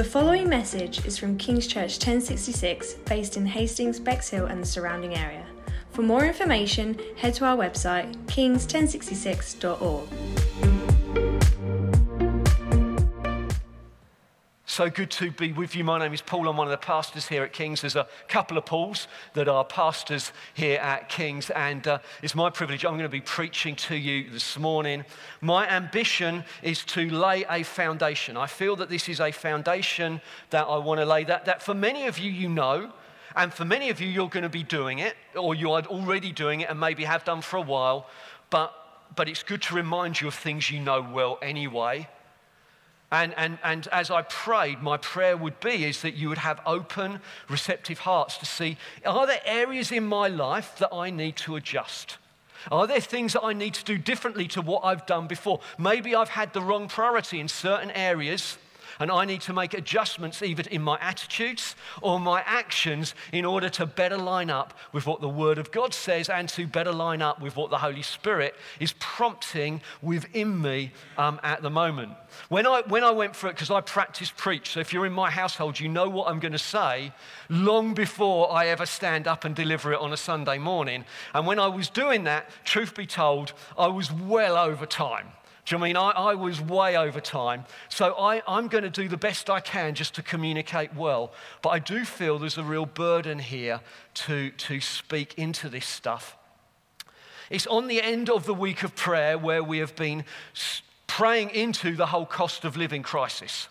The following message is from King's Church 1066, based in Hastings, Bexhill, and the surrounding area. For more information, head to our website, kings1066.org. So good to be with you. My name is Paul. I'm one of the pastors here at Kings. There's a couple of Pauls that are pastors here at Kings, and uh, it's my privilege. I'm going to be preaching to you this morning. My ambition is to lay a foundation. I feel that this is a foundation that I want to lay. That, that for many of you, you know, and for many of you, you're going to be doing it, or you are already doing it and maybe have done for a while, but, but it's good to remind you of things you know well anyway. And, and, and as I prayed, my prayer would be is that you would have open, receptive hearts to see are there areas in my life that I need to adjust? Are there things that I need to do differently to what I've done before? Maybe I've had the wrong priority in certain areas and I need to make adjustments either in my attitudes or my actions in order to better line up with what the Word of God says and to better line up with what the Holy Spirit is prompting within me um, at the moment. When I, when I went for it, because I practice preach, so if you're in my household, you know what I'm going to say long before I ever stand up and deliver it on a Sunday morning. And when I was doing that, truth be told, I was well over time. Do you I mean? I, I was way over time. So I, I'm going to do the best I can just to communicate well. But I do feel there's a real burden here to, to speak into this stuff. It's on the end of the week of prayer where we have been praying into the whole cost of living crisis.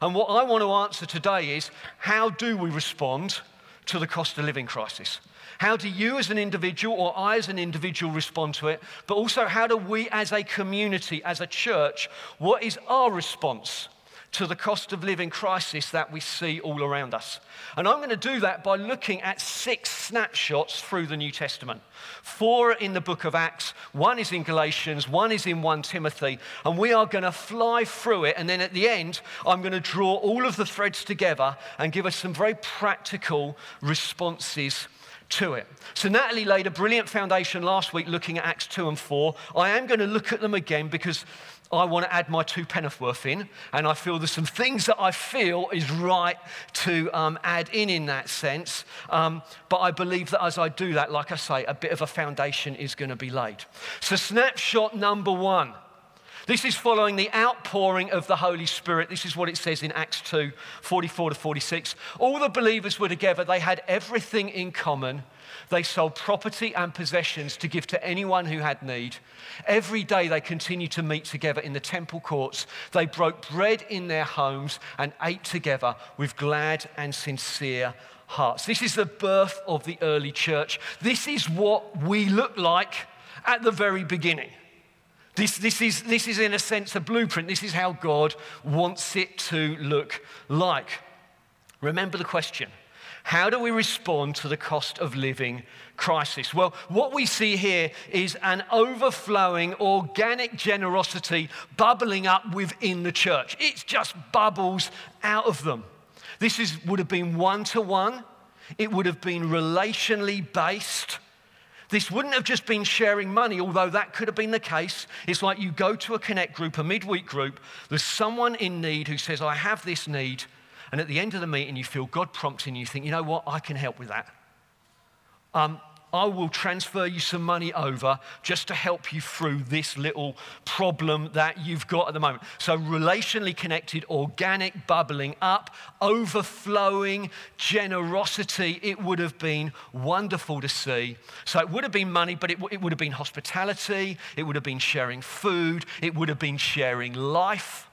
And what I want to answer today is how do we respond to the cost of living crisis? How do you as an individual or I as an individual respond to it? But also, how do we as a community, as a church, what is our response to the cost of living crisis that we see all around us? And I'm going to do that by looking at six snapshots through the New Testament. Four in the book of Acts, one is in Galatians, one is in 1 Timothy, and we are going to fly through it. And then at the end, I'm going to draw all of the threads together and give us some very practical responses to it. So, Natalie laid a brilliant foundation last week looking at Acts 2 and 4. I am going to look at them again because I want to add my two penneth worth in, and I feel there's some things that I feel is right to um, add in in that sense. Um, but I believe that as I do that, like I say, a bit of a foundation is going to be laid. So, snapshot number one. This is following the outpouring of the Holy Spirit. This is what it says in Acts 2 44 to 46. All the believers were together, they had everything in common. They sold property and possessions to give to anyone who had need. Every day they continued to meet together in the temple courts. They broke bread in their homes and ate together with glad and sincere hearts. This is the birth of the early church. This is what we look like at the very beginning. This, this, is, this is, in a sense, a blueprint. This is how God wants it to look like. Remember the question How do we respond to the cost of living crisis? Well, what we see here is an overflowing organic generosity bubbling up within the church. It just bubbles out of them. This is, would have been one to one, it would have been relationally based. This wouldn't have just been sharing money, although that could have been the case. It's like you go to a connect group, a midweek group, there's someone in need who says, I have this need. And at the end of the meeting, you feel God prompting you, think, you know what, I can help with that. Um, I will transfer you some money over just to help you through this little problem that you've got at the moment. So, relationally connected, organic, bubbling up, overflowing generosity. It would have been wonderful to see. So, it would have been money, but it, it would have been hospitality, it would have been sharing food, it would have been sharing life.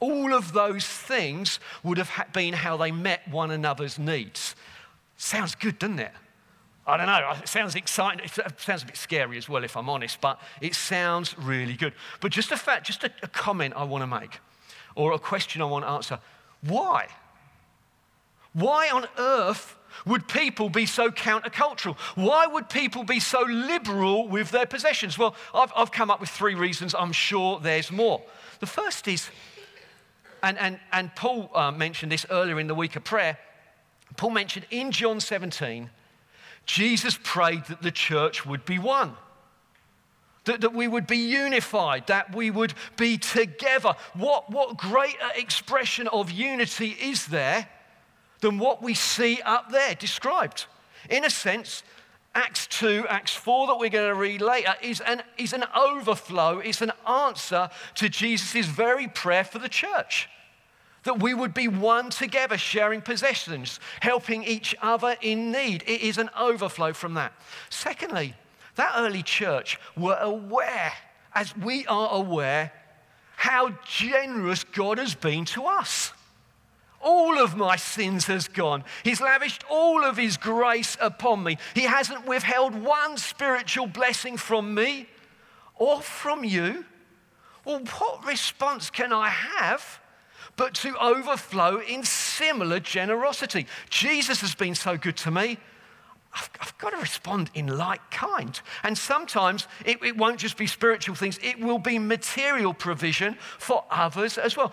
All of those things would have been how they met one another's needs. Sounds good, doesn't it? I don't know, it sounds exciting. It sounds a bit scary as well, if I'm honest, but it sounds really good. But just a fact, just a, a comment I want to make, or a question I want to answer why? Why on earth would people be so countercultural? Why would people be so liberal with their possessions? Well, I've, I've come up with three reasons. I'm sure there's more. The first is, and, and, and Paul uh, mentioned this earlier in the week of prayer, Paul mentioned in John 17, Jesus prayed that the church would be one. that, that we would be unified, that we would be together. What, what greater expression of unity is there than what we see up there described? In a sense, Acts 2, Acts 4 that we're going to read later is an, is an overflow, it's an answer to Jesus' very prayer for the church. That we would be one together, sharing possessions, helping each other in need. It is an overflow from that. Secondly, that early church were aware, as we are aware, how generous God has been to us. All of my sins has gone. He's lavished all of his grace upon me. He hasn't withheld one spiritual blessing from me or from you. Well, what response can I have but to overflow in similar generosity? Jesus has been so good to me. I've, I've, got to respond in like kind. And sometimes it, it won't just be spiritual things, it will be material provision for others as well.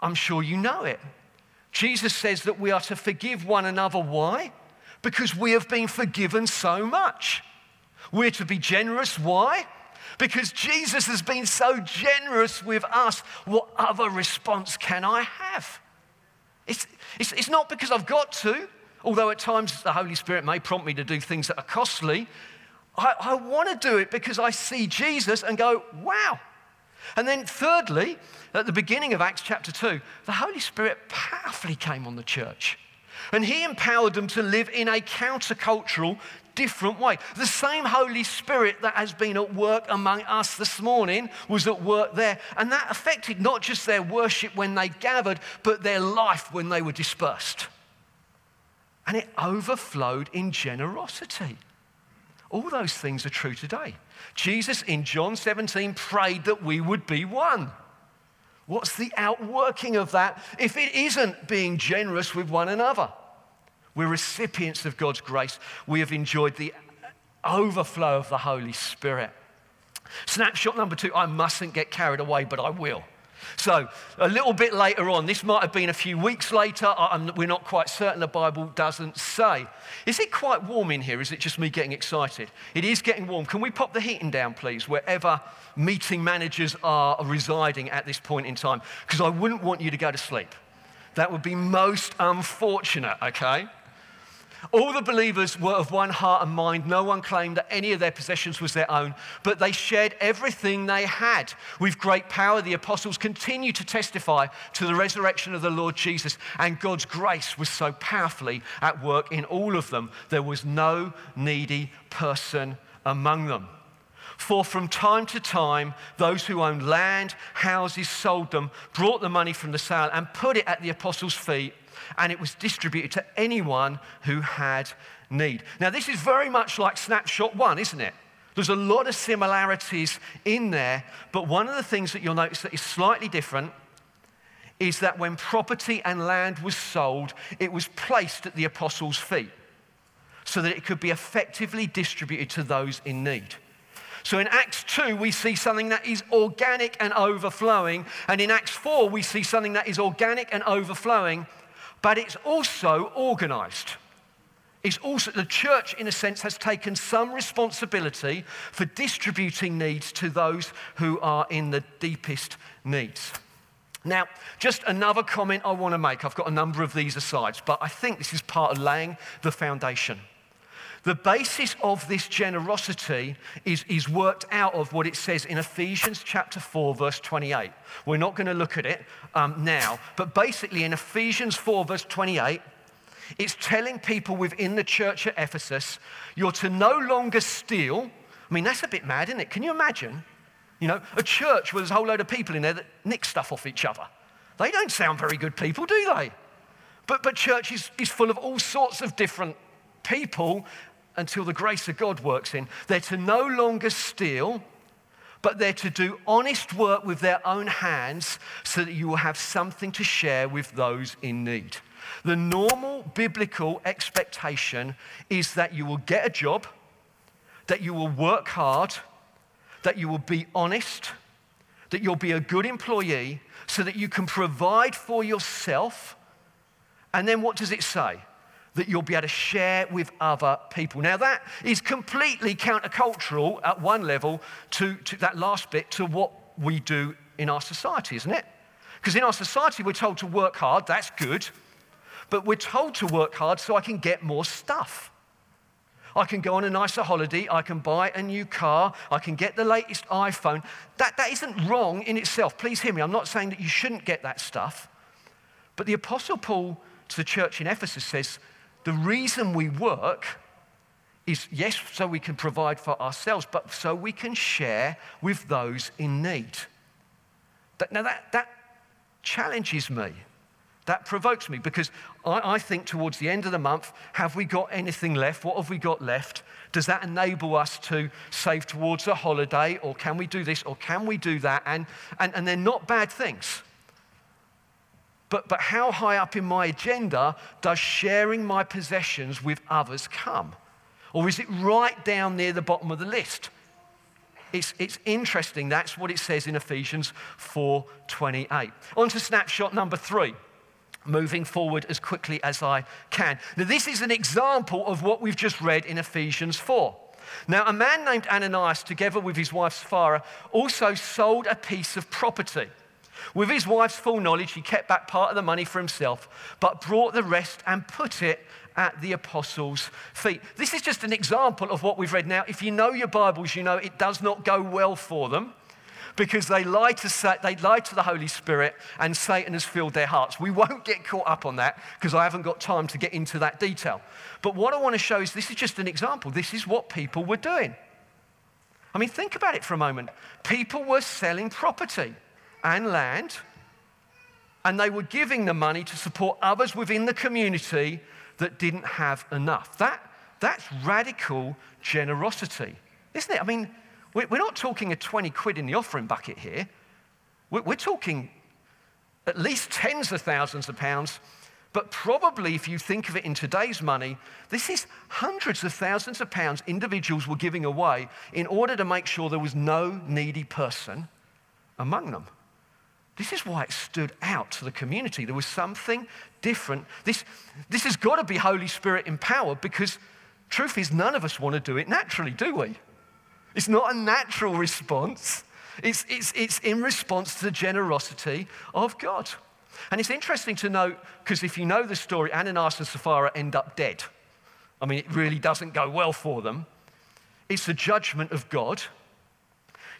I'm sure you know it. Jesus says that we are to forgive one another. Why? Because we have been forgiven so much. We're to be generous. Why? Because Jesus has been so generous with us. What other response can I have? It's, it's, it's not because I've got to, although at times the Holy Spirit may prompt me to do things that are costly. I, I want to do it because I see Jesus and go, wow. And then, thirdly, at the beginning of Acts chapter 2, the Holy Spirit powerfully came on the church. And he empowered them to live in a countercultural, different way. The same Holy Spirit that has been at work among us this morning was at work there. And that affected not just their worship when they gathered, but their life when they were dispersed. And it overflowed in generosity. All those things are true today. Jesus in John 17 prayed that we would be one. What's the outworking of that if it isn't being generous with one another? We're recipients of God's grace. We have enjoyed the overflow of the Holy Spirit. Snapshot number two I mustn't get carried away, but I will. So, a little bit later on, this might have been a few weeks later, I'm, we're not quite certain, the Bible doesn't say. Is it quite warm in here? Is it just me getting excited? It is getting warm. Can we pop the heating down, please, wherever meeting managers are residing at this point in time? Because I wouldn't want you to go to sleep. That would be most unfortunate, okay? All the believers were of one heart and mind. No one claimed that any of their possessions was their own, but they shared everything they had. With great power, the apostles continued to testify to the resurrection of the Lord Jesus, and God's grace was so powerfully at work in all of them. There was no needy person among them. For from time to time, those who owned land, houses, sold them, brought the money from the sale, and put it at the apostles' feet and it was distributed to anyone who had need. Now, this is very much like snapshot one, isn't it? There's a lot of similarities in there, but one of the things that you'll notice that is slightly different is that when property and land was sold, it was placed at the apostles' feet so that it could be effectively distributed to those in need. So in Acts 2, we see something that is organic and overflowing. And in Acts 4, we see something that is organic and overflowing but it's also organized. It's also, the church, in a sense, has taken some responsibility for distributing needs to those who are in the deepest needs. Now, just another comment I want to make. I've got a number of these asides, but I think this is part of laying the foundation. The basis of this generosity is, is worked out of what it says in Ephesians chapter 4, verse 28. We're not going to look at it um, now, but basically in Ephesians 4, verse 28, it's telling people within the church at Ephesus, you're to no longer steal. I mean, that's a bit mad, isn't it? Can you imagine? You know, a church where there's a whole load of people in there that nick stuff off each other. They don't sound very good people, do they? But, but church is, is full of all sorts of different people until the grace of God works in. They're to no longer steal, but they're to do honest work with their own hands so that you will have something to share with those in need. The normal biblical expectation is that you will get a job, that you will work hard, that you will be honest, that you'll be a good employee so that you can provide for yourself. And then what does it say? That you'll be able to share with other people. Now, that is completely countercultural at one level to, to that last bit to what we do in our society, isn't it? Because in our society, we're told to work hard, that's good, but we're told to work hard so I can get more stuff. I can go on a nicer holiday, I can buy a new car, I can get the latest iPhone. That, that isn't wrong in itself. Please hear me. I'm not saying that you shouldn't get that stuff. But the Apostle Paul to the church in Ephesus says the reason we work is, yes, so we can provide for ourselves, but so we can share with those in need. That, now, that, that challenges me. That provokes me because I, I, think towards the end of the month, have we got anything left? What have we got left? Does that enable us to save towards a holiday? Or can we do this? Or can we do that? And, and, and they're not bad things. But, but how high up in my agenda does sharing my possessions with others come? Or is it right down near the bottom of the list? It's, it's interesting. That's what it says in Ephesians 4:28. On to snapshot number three. Moving forward as quickly as I can. Now, this is an example of what we've just read in Ephesians 4. Now, a man named Ananias, together with his wife Sapphira, also sold a piece of property. With his wife's full knowledge, he kept back part of the money for himself, but brought the rest and put it at the apostles' feet. This is just an example of what we've read. Now, if you know your Bibles, you know it does not go well for them because they lie to, they lie to the Holy Spirit and Satan has filled their hearts. We won't get caught up on that because I haven't got time to get into that detail. But what I want to show is this is just an example. This is what people were doing. I mean, think about it for a moment. People were selling property and land, and they were giving the money to support others within the community that didn't have enough. That, that's radical generosity, isn't it? I mean, we're not talking a 20 quid in the offering bucket here. We're talking at least tens of thousands of pounds, but probably if you think of it in today's money, this is hundreds of thousands of pounds individuals were giving away in order to make sure there was no needy person among them. This is why it stood out to the community. There was something different. This, this has got to be Holy Spirit empowered because truth is, none of us want to do it naturally, do we? It's not a natural response, it's, it's, it's in response to the generosity of God. And it's interesting to note because if you know the story, Ananias and Sapphira end up dead. I mean, it really doesn't go well for them. It's the judgment of God.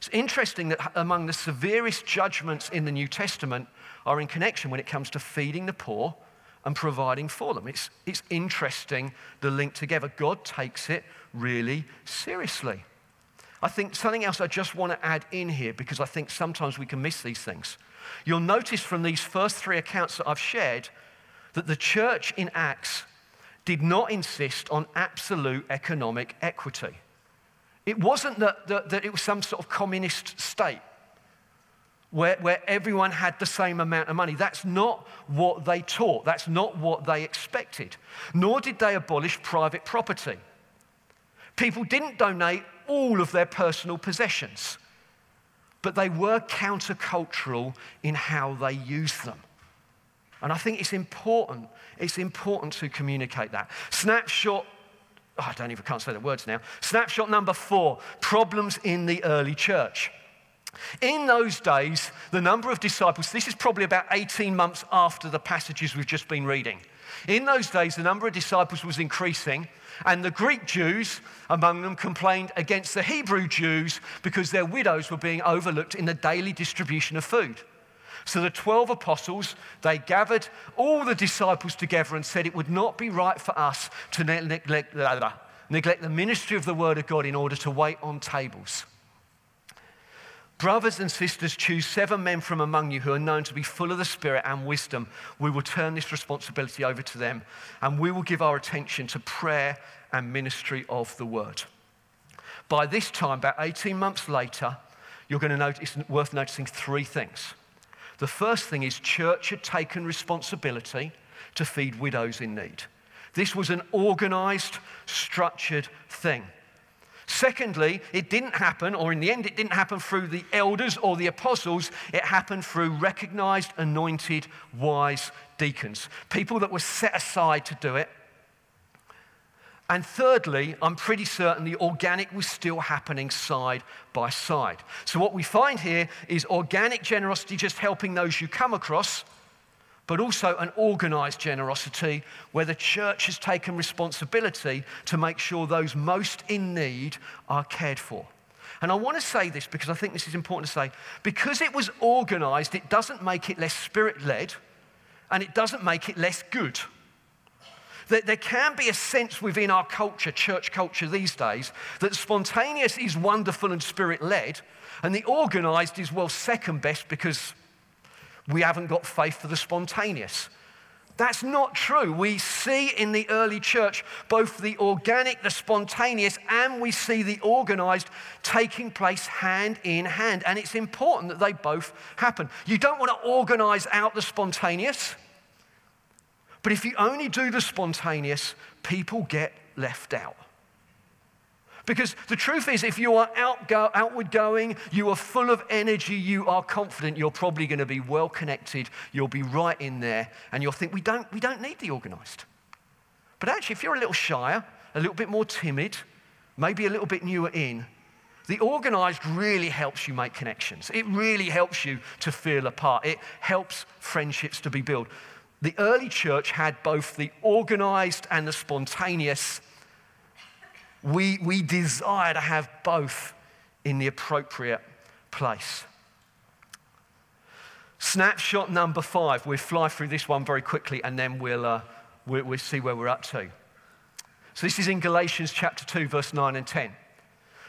It's interesting that among the severest judgments in the New Testament are in connection when it comes to feeding the poor and providing for them. It's, it's interesting the link together. God takes it really seriously. I think something else I just want to add in here because I think sometimes we can miss these things. You'll notice from these first three accounts that I've shared that the church in Acts did not insist on absolute economic equity. It wasn't that, that, that, it was some sort of communist state where, where everyone had the same amount of money. That's not what they taught, that's not what they expected. Nor did they abolish private property. People didn't donate all of their personal possessions, but they were countercultural in how they used them. And I think it's important, it's important to communicate that. Snapshot oh, I don't even can't say the words now. Snapshot number four problems in the early church. In those days, the number of disciples, this is probably about 18 months after the passages we've just been reading. In those days, the number of disciples was increasing, and the Greek Jews among them complained against the Hebrew Jews because their widows were being overlooked in the daily distribution of food. So the 12 apostles, they gathered all the disciples together and said it would not be right for us to neglect, neglect the ministry of the word of God in order to wait on tables. Brothers and sisters, choose seven men from among you who are known to be full of the Spirit and wisdom. We will turn this responsibility over to them and we will give our attention to prayer and ministry of the word. By this time, about 18 months later, you're going to notice, it's worth noticing three things. The first thing is, church had taken responsibility to feed widows in need. This was an organized, structured thing. Secondly, it didn't happen, or in the end, it didn't happen through the elders or the apostles. It happened through recognized, anointed, wise deacons. People that were set aside to do it. And thirdly, I'm pretty certain the organic was still happening side by side. So, what we find here is organic generosity just helping those you come across, but also an organized generosity where the church has taken responsibility to make sure those most in need are cared for. And I want to say this because I think this is important to say. Because it was organized, it doesn't make it less spirit led and it doesn't make it less good. That there can be a sense within our culture, church culture these days, that spontaneous is wonderful and spirit led, and the organized is, well, second best because we haven't got faith for the spontaneous. That's not true. We see in the early church both the organic, the spontaneous, and we see the organized taking place hand in hand. And it's important that they both happen. You don't want to organize out the spontaneous. But if you only do the spontaneous, people get left out. Because the truth is, if you are outgo- outward going, you are full of energy, you are confident, you're probably going to be well connected, you'll be right in there, and you'll think, we don't, we don't need the organized. But actually, if you're a little shyer, a little bit more timid, maybe a little bit newer in, the organized really helps you make connections. It really helps you to feel a part. It helps friendships to be built. The early church had both the organized and the spontaneous. We, we desire to have both in the appropriate place. Snapshot number five. We'll fly through this one very quickly and then we'll, uh, we'll, we'll see where we're up to. So, this is in Galatians chapter 2, verse 9 and 10.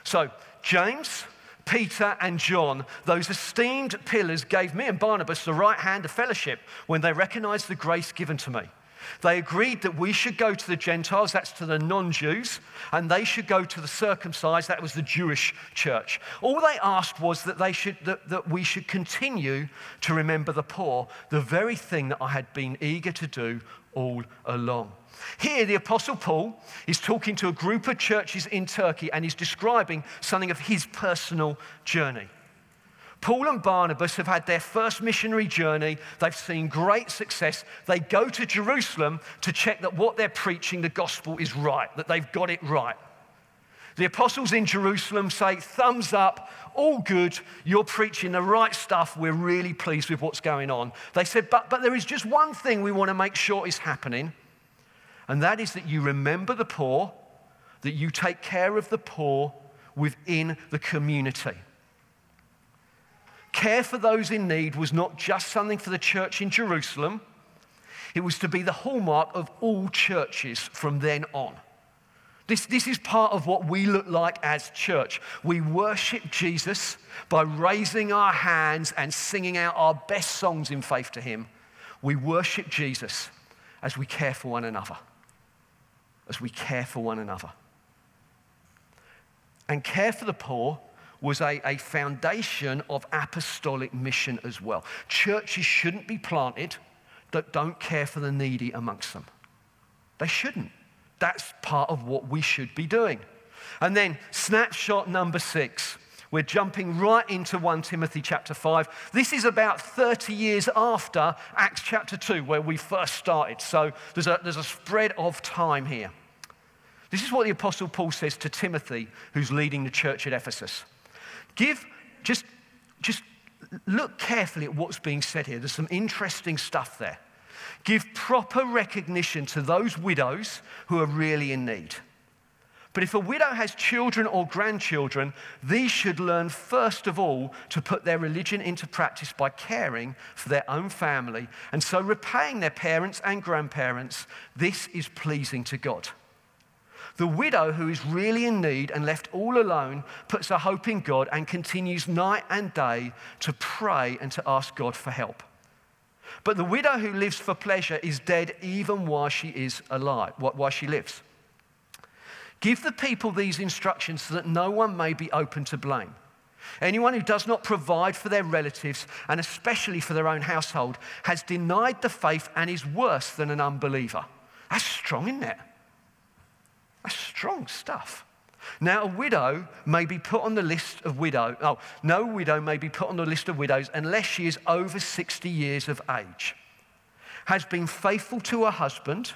So, James, Peter and John, those esteemed pillars, gave me and Barnabas the right hand of fellowship when they recognized the grace given to me. They agreed that we should go to the Gentiles, that's to the non Jews, and they should go to the circumcised, that was the Jewish church. All they asked was that, they should, that, that we should continue to remember the poor, the very thing that I had been eager to do all along. Here, the Apostle Paul is talking to a group of churches in Turkey and he's describing something of his personal journey. Paul and Barnabas have had their first missionary journey. They've seen great success. They go to Jerusalem to check that what they're preaching, the gospel, is right, that they've got it right. The apostles in Jerusalem say, thumbs up, all good, you're preaching the right stuff, we're really pleased with what's going on. They said, but, but there is just one thing we want to make sure is happening, and that is that you remember the poor, that you take care of the poor within the community. Care for those in need was not just something for the church in Jerusalem, it was to be the hallmark of all churches from then on. This, this is part of what we look like as church. We worship Jesus by raising our hands and singing out our best songs in faith to Him. We worship Jesus as we care for one another. As we care for one another. And care for the poor was a, a foundation of apostolic mission as well. Churches shouldn't be planted that don't care for the needy amongst them. They shouldn't. That's part of what we should be doing. And then, snapshot number six. We're jumping right into 1 Timothy chapter 5. This is about 30 years after Acts chapter 2, where we first started. So there's a, there's a spread of time here. This is what the Apostle Paul says to Timothy, who's leading the church at Ephesus. Give, just, just look carefully at what's being said here. There's some interesting stuff there. Give proper recognition to those widows who are really in need. But if a widow has children or grandchildren, these should learn first of all to put their religion into practice by caring for their own family and so repaying their parents and grandparents. This is pleasing to God. The widow who is really in need and left all alone puts her hope in God and continues night and day to pray and to ask God for help. But the widow who lives for pleasure is dead even while she is alive, while she lives. Give the people these instructions so that no one may be open to blame. Anyone who does not provide for their relatives, and especially for their own household, has denied the faith and is worse than an unbeliever. That's strong, isn't it? That's strong stuff. Now, a widow may be put on the list of widow. Oh, no widow may be put on the list of widows unless she is over 60 years of age, has been faithful to her husband,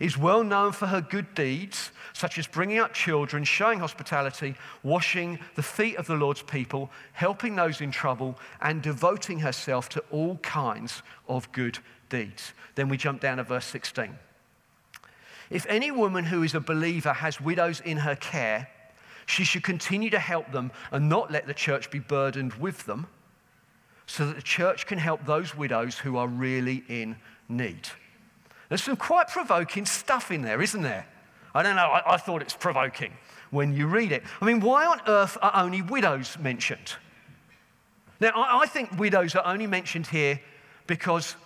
is well known for her good deeds, such as bringing up children, showing hospitality, washing the feet of the Lord's people, helping those in trouble, and devoting herself to all kinds of good deeds. Then we jump down to verse 16. If any woman who is a believer has widows in her care, she should continue to help them and not let the church be burdened with them, so that the church can help those widows who are really in need. There's some quite provoking stuff in there, isn't there? I don't know, I, I thought it's provoking when you read it. I mean, why on earth are only widows mentioned? Now, I, I think widows are only mentioned here because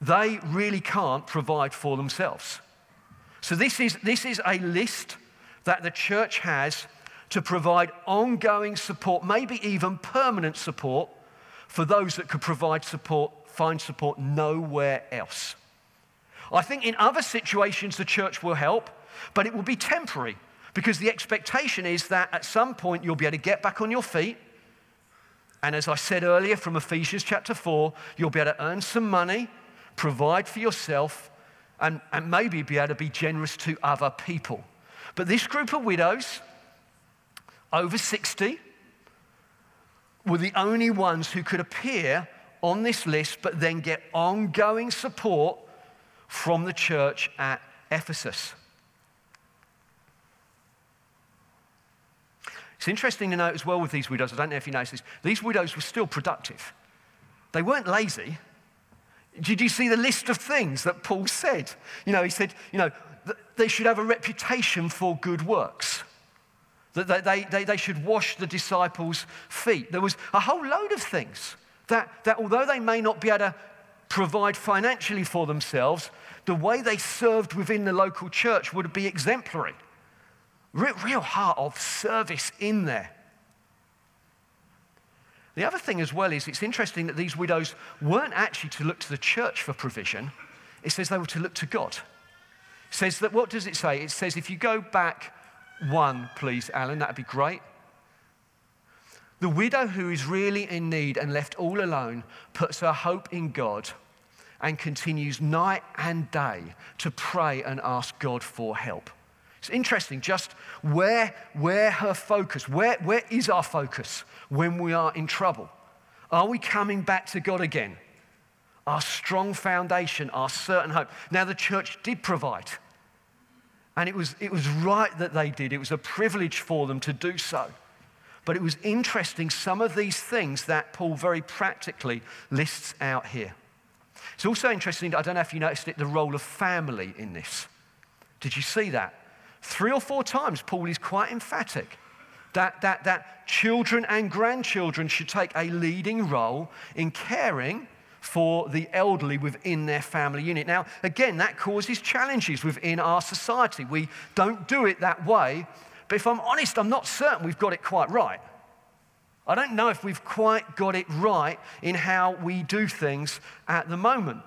they really can't provide for themselves. So, this is, this is a list that the church has to provide ongoing support, maybe even permanent support, for those that could provide support, find support nowhere else. I think in other situations the church will help, but it will be temporary because the expectation is that at some point you'll be able to get back on your feet. And as I said earlier from Ephesians chapter 4, you'll be able to earn some money, provide for yourself, and, and maybe be able to be generous to other people. But this group of widows, over 60, were the only ones who could appear on this list but then get ongoing support from the church at Ephesus. It's interesting to note as well with these widows, I don't know if you noticed this, these widows were still productive. They weren't lazy. Did you see the list of things that Paul said? You know, he said, you know, they should have a reputation for good works. That they, they, they, they should wash the disciples' feet. There was a whole load of things that, that although they may not be able to provide financially for themselves, the way they served within the local church would be exemplary. Real, real heart of service in there. The other thing as well is it's interesting that these widows weren't actually to look to the church for provision. It says they were to look to God. It says that, what does it say? It says, if you go back one, please, Alan, that'd be great. The widow who is really in need and left all alone puts her hope in God and continues night and day to pray and ask God for help. It's interesting just where, where her focus, where, where is our focus when we are in trouble? Are we coming back to God again? Our strong foundation, our certain hope. Now, the church did provide. And it was, it was right that they did. It was a privilege for them to do so. But it was interesting, some of these things that Paul very practically lists out here. It's also interesting, I don't know if you noticed it, the role of family in this. Did you see that? Three or four times, Paul is quite emphatic that, that, that children and grandchildren should take a leading role in caring for the elderly within their family unit. Now, again, that causes challenges within our society. We don't do it that way but if I'm honest, I'm not certain we've got it quite right. I don't know if we've quite got it right in how we do things at the moment.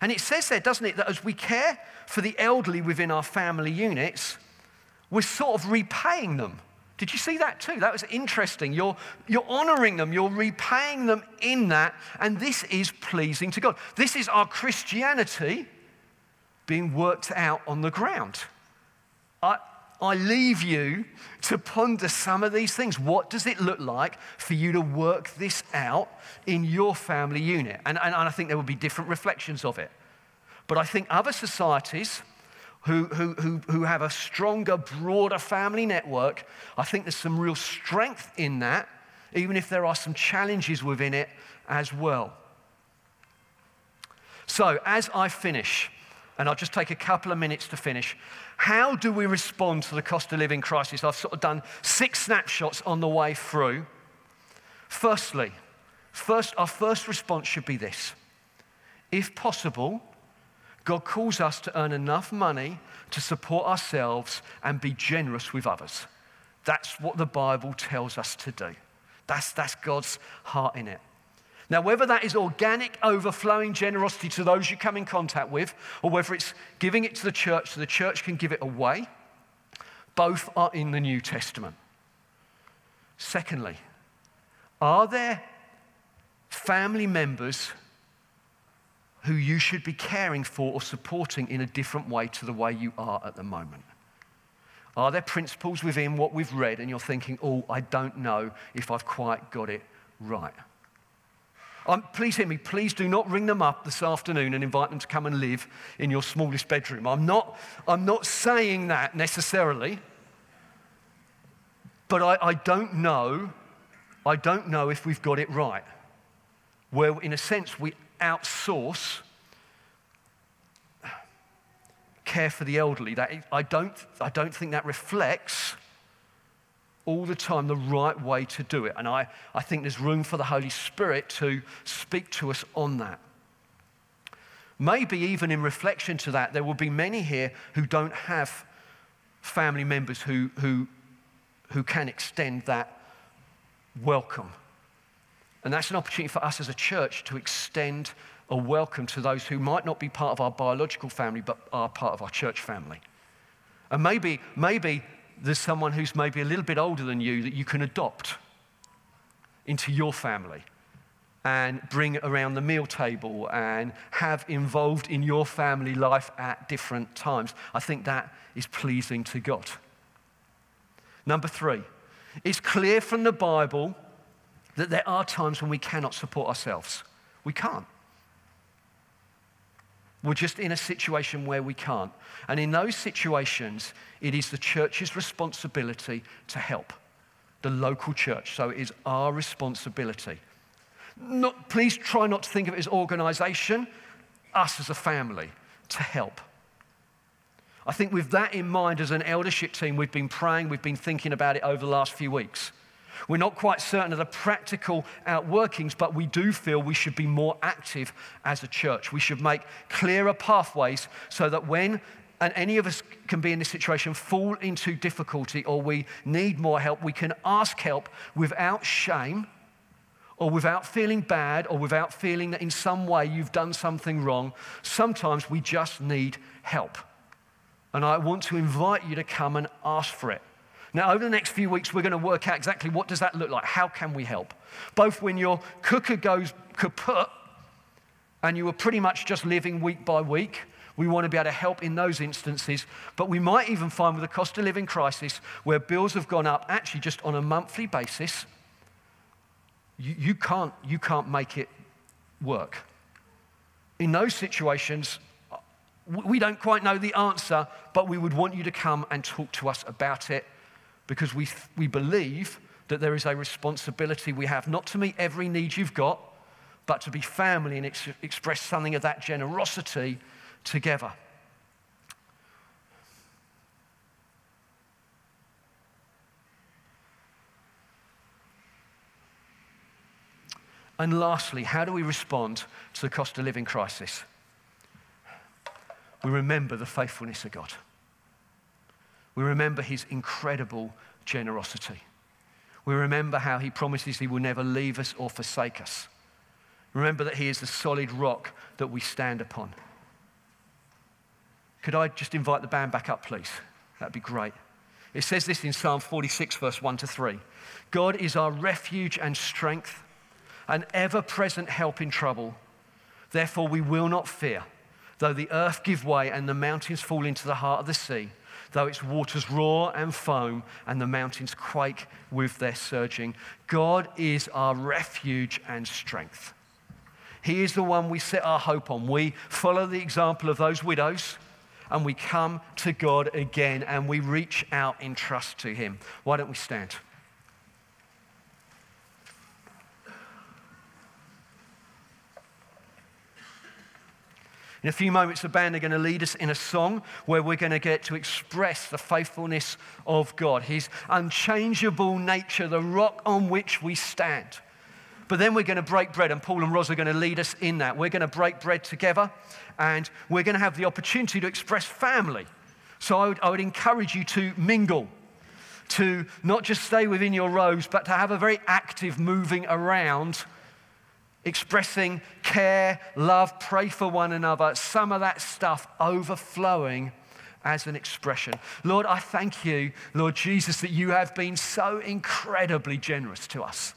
And it says there, doesn't it, that as we care for the elderly within our family units, we're sort of repaying them. Did you see that too? That was interesting. You're, you're honoring them, you're repaying them in that, and this is pleasing to God. This is our Christianity being worked out on the ground. I leave you to ponder some of these things. What does it look like for you to work this out in your family unit? And, and, and I think there will be different reflections of it. But I think other societies who, who, who, who have a stronger, broader family network, I think there's some real strength in that, even if there are some challenges within it as well. So, as I finish, and I'll just take a couple of minutes to finish. How do we respond to the cost of living crisis? I've sort of done six snapshots on the way through. Firstly, first, our first response should be this. If possible, God calls us to earn enough money to support ourselves and be generous with others. That's what the Bible tells us to do. That's, that's God's heart in it. Now, whether that is organic, overflowing generosity to those you come in contact with, or whether it's giving it to the church so the church can give it away, both are in the New Testament. Secondly, are there family members who you should be caring for or supporting in a different way to the way you are at the moment? Are there principles within what we've read and you're thinking, oh, I don't know if I've quite got it right? Um, please hear me. Please do not ring them up this afternoon and invite them to come and live in your smallest bedroom. I'm not, I'm not saying that necessarily, but I, I don't know. I don't know if we've got it right. Where, in a sense, we outsource care for the elderly. That, I, don't, I don't think that reflects all the time the right way to do it. And I, I think there's room for the Holy Spirit to speak to us on that. Maybe even in reflection to that, there will be many here who don't have family members who, who, who can extend that welcome. And that's an opportunity for us as a church to extend a welcome to those who might not be part of our biological family, but are part of our church family. And maybe, maybe there's someone who's maybe a little bit older than you that you can adopt into your family and bring around the meal table and have involved in your family life at different times. I think that is pleasing to God. Number three, it's clear from the Bible that there are times when we cannot support ourselves. We can't. We're just in a situation where we can't. And in those situations, it is the church's responsibility to help the local church. So it is our responsibility. Not, please try not to think of it as organization, us as a family to help. I think with that in mind, as an eldership team, we've been praying, we've been thinking about it over the last few weeks. We're not quite certain of the practical outworkings, but we do feel we should be more active as a church. We should make clearer pathways so that when and any of us can be in this situation, fall into difficulty or we need more help, we can ask help without shame or without feeling bad or without feeling that in some way you've done something wrong. Sometimes we just need help. And I want to invite you to come and ask for it. Now, over the next few weeks, we're going to work out exactly what does that look like? How can we help? Both when your cooker goes kaput and you are pretty much just living week by week, we want to be able to help in those instances. But we might even find with the cost of living crisis where bills have gone up actually just on a monthly basis, you, you, can't, you can't make it work. In those situations, we don't quite know the answer, but we would want you to come and talk to us about it because we, we believe that there is a responsibility we have not to meet every need you've got, but to be family and ex- express something of that generosity together. And lastly, how do we respond to the cost of living crisis? We remember the faithfulness of God we remember his incredible generosity. We remember how he promises he will never leave us or forsake us. Remember that he is the solid rock that we stand upon. Could I just invite the band back up, please? That'd be great. It says this in Psalm 46, verse 1 to 3 God is our refuge and strength, an ever present help in trouble. Therefore, we will not fear, though the earth give way and the mountains fall into the heart of the sea though its waters roar and foam and the mountains quake with their surging. God is our refuge and strength. He is the one we set our hope on. We follow the example of those widows and we come to God again and we reach out in trust to Him. Why don't we stand? In a few moments, the band are going to lead us in a song where we're going to get to express the faithfulness of God, His unchangeable nature, the rock on which we stand. But then we're going to break bread, and Paul and Roz are going to lead us in that. We're going to break bread together, and we're going to have the opportunity to express family. So I would, I would encourage you to mingle, to not just stay within your rows, but to have a very active moving around expressing care, love, pray for one another, some of that stuff overflowing as an expression. Lord, I thank you, Lord Jesus, that you have been so incredibly generous to us.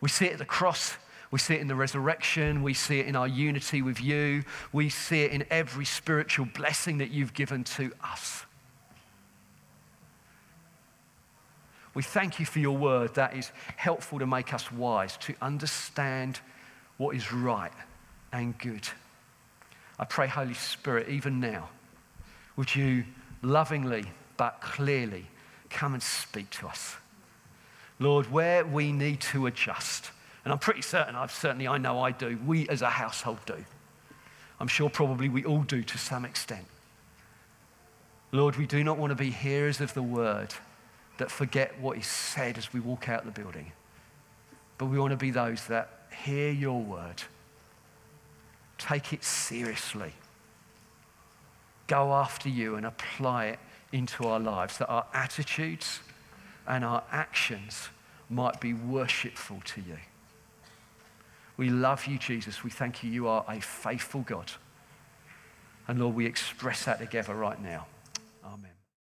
We see it at the cross, We see it in the resurrection. We see it in our unity with you. We see it in every spiritual blessing that you've given to us. We thank you for your word that is helpful to make us wise, to understand what is right and good. I pray, Holy Spirit, even now, would you lovingly but clearly come and speak to us? Lord, where we need to adjust, and I'm pretty certain, I've certainly, I know I do, we as a household do. I'm sure probably we all do to some extent. Lord, we do not want to be hearers of the word that forget what is said as we walk out the building, but we want to be those that hear your word, take it seriously, go after you and apply it into our lives, that our attitudes and our actions might be worshipful to you. We love you, Jesus. We thank you. You are a faithful God. And Lord, we express that together right now.